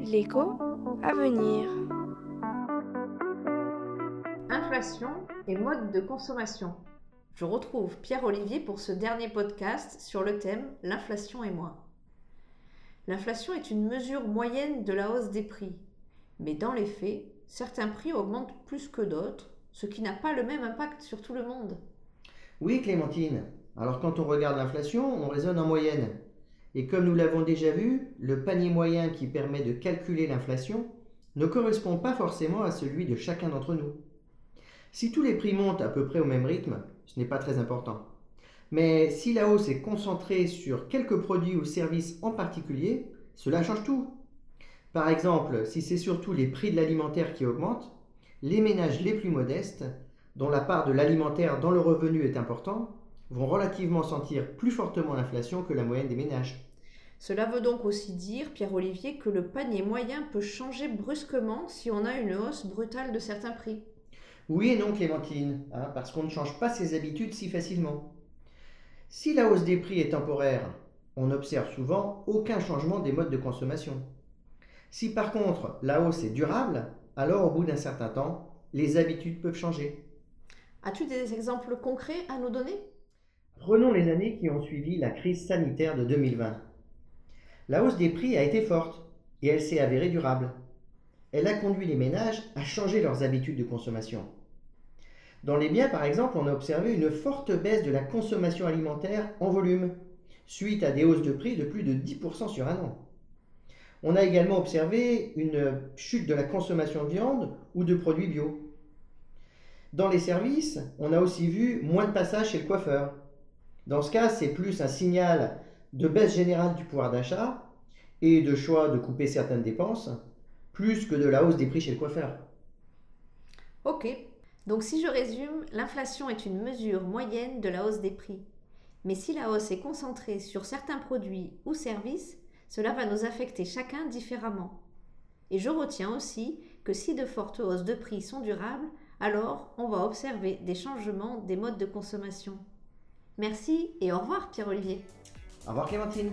L'écho à venir. Inflation et mode de consommation. Je retrouve Pierre-Olivier pour ce dernier podcast sur le thème L'inflation et moi. L'inflation est une mesure moyenne de la hausse des prix, mais dans les faits, certains prix augmentent plus que d'autres, ce qui n'a pas le même impact sur tout le monde. Oui, Clémentine. Alors quand on regarde l'inflation, on raisonne en moyenne. Et comme nous l'avons déjà vu, le panier moyen qui permet de calculer l'inflation ne correspond pas forcément à celui de chacun d'entre nous. Si tous les prix montent à peu près au même rythme, ce n'est pas très important. Mais si la hausse est concentrée sur quelques produits ou services en particulier, cela change tout. Par exemple, si c'est surtout les prix de l'alimentaire qui augmentent, les ménages les plus modestes, dont la part de l'alimentaire dans le revenu est important, vont relativement sentir plus fortement l'inflation que la moyenne des ménages. Cela veut donc aussi dire, Pierre-Olivier, que le panier moyen peut changer brusquement si on a une hausse brutale de certains prix. Oui et non, Clémentine, hein, parce qu'on ne change pas ses habitudes si facilement. Si la hausse des prix est temporaire, on n'observe souvent aucun changement des modes de consommation. Si par contre la hausse est durable, alors au bout d'un certain temps, les habitudes peuvent changer. As-tu des exemples concrets à nous donner? Prenons les années qui ont suivi la crise sanitaire de 2020. La hausse des prix a été forte et elle s'est avérée durable. Elle a conduit les ménages à changer leurs habitudes de consommation. Dans les biens, par exemple, on a observé une forte baisse de la consommation alimentaire en volume, suite à des hausses de prix de plus de 10% sur un an. On a également observé une chute de la consommation de viande ou de produits bio. Dans les services, on a aussi vu moins de passages chez le coiffeur, dans ce cas, c'est plus un signal de baisse générale du pouvoir d'achat et de choix de couper certaines dépenses, plus que de la hausse des prix chez le coiffeur. Ok, donc si je résume, l'inflation est une mesure moyenne de la hausse des prix. Mais si la hausse est concentrée sur certains produits ou services, cela va nous affecter chacun différemment. Et je retiens aussi que si de fortes hausses de prix sont durables, alors on va observer des changements des modes de consommation. Merci et au revoir Pierre-Olivier. Au revoir Clémentine.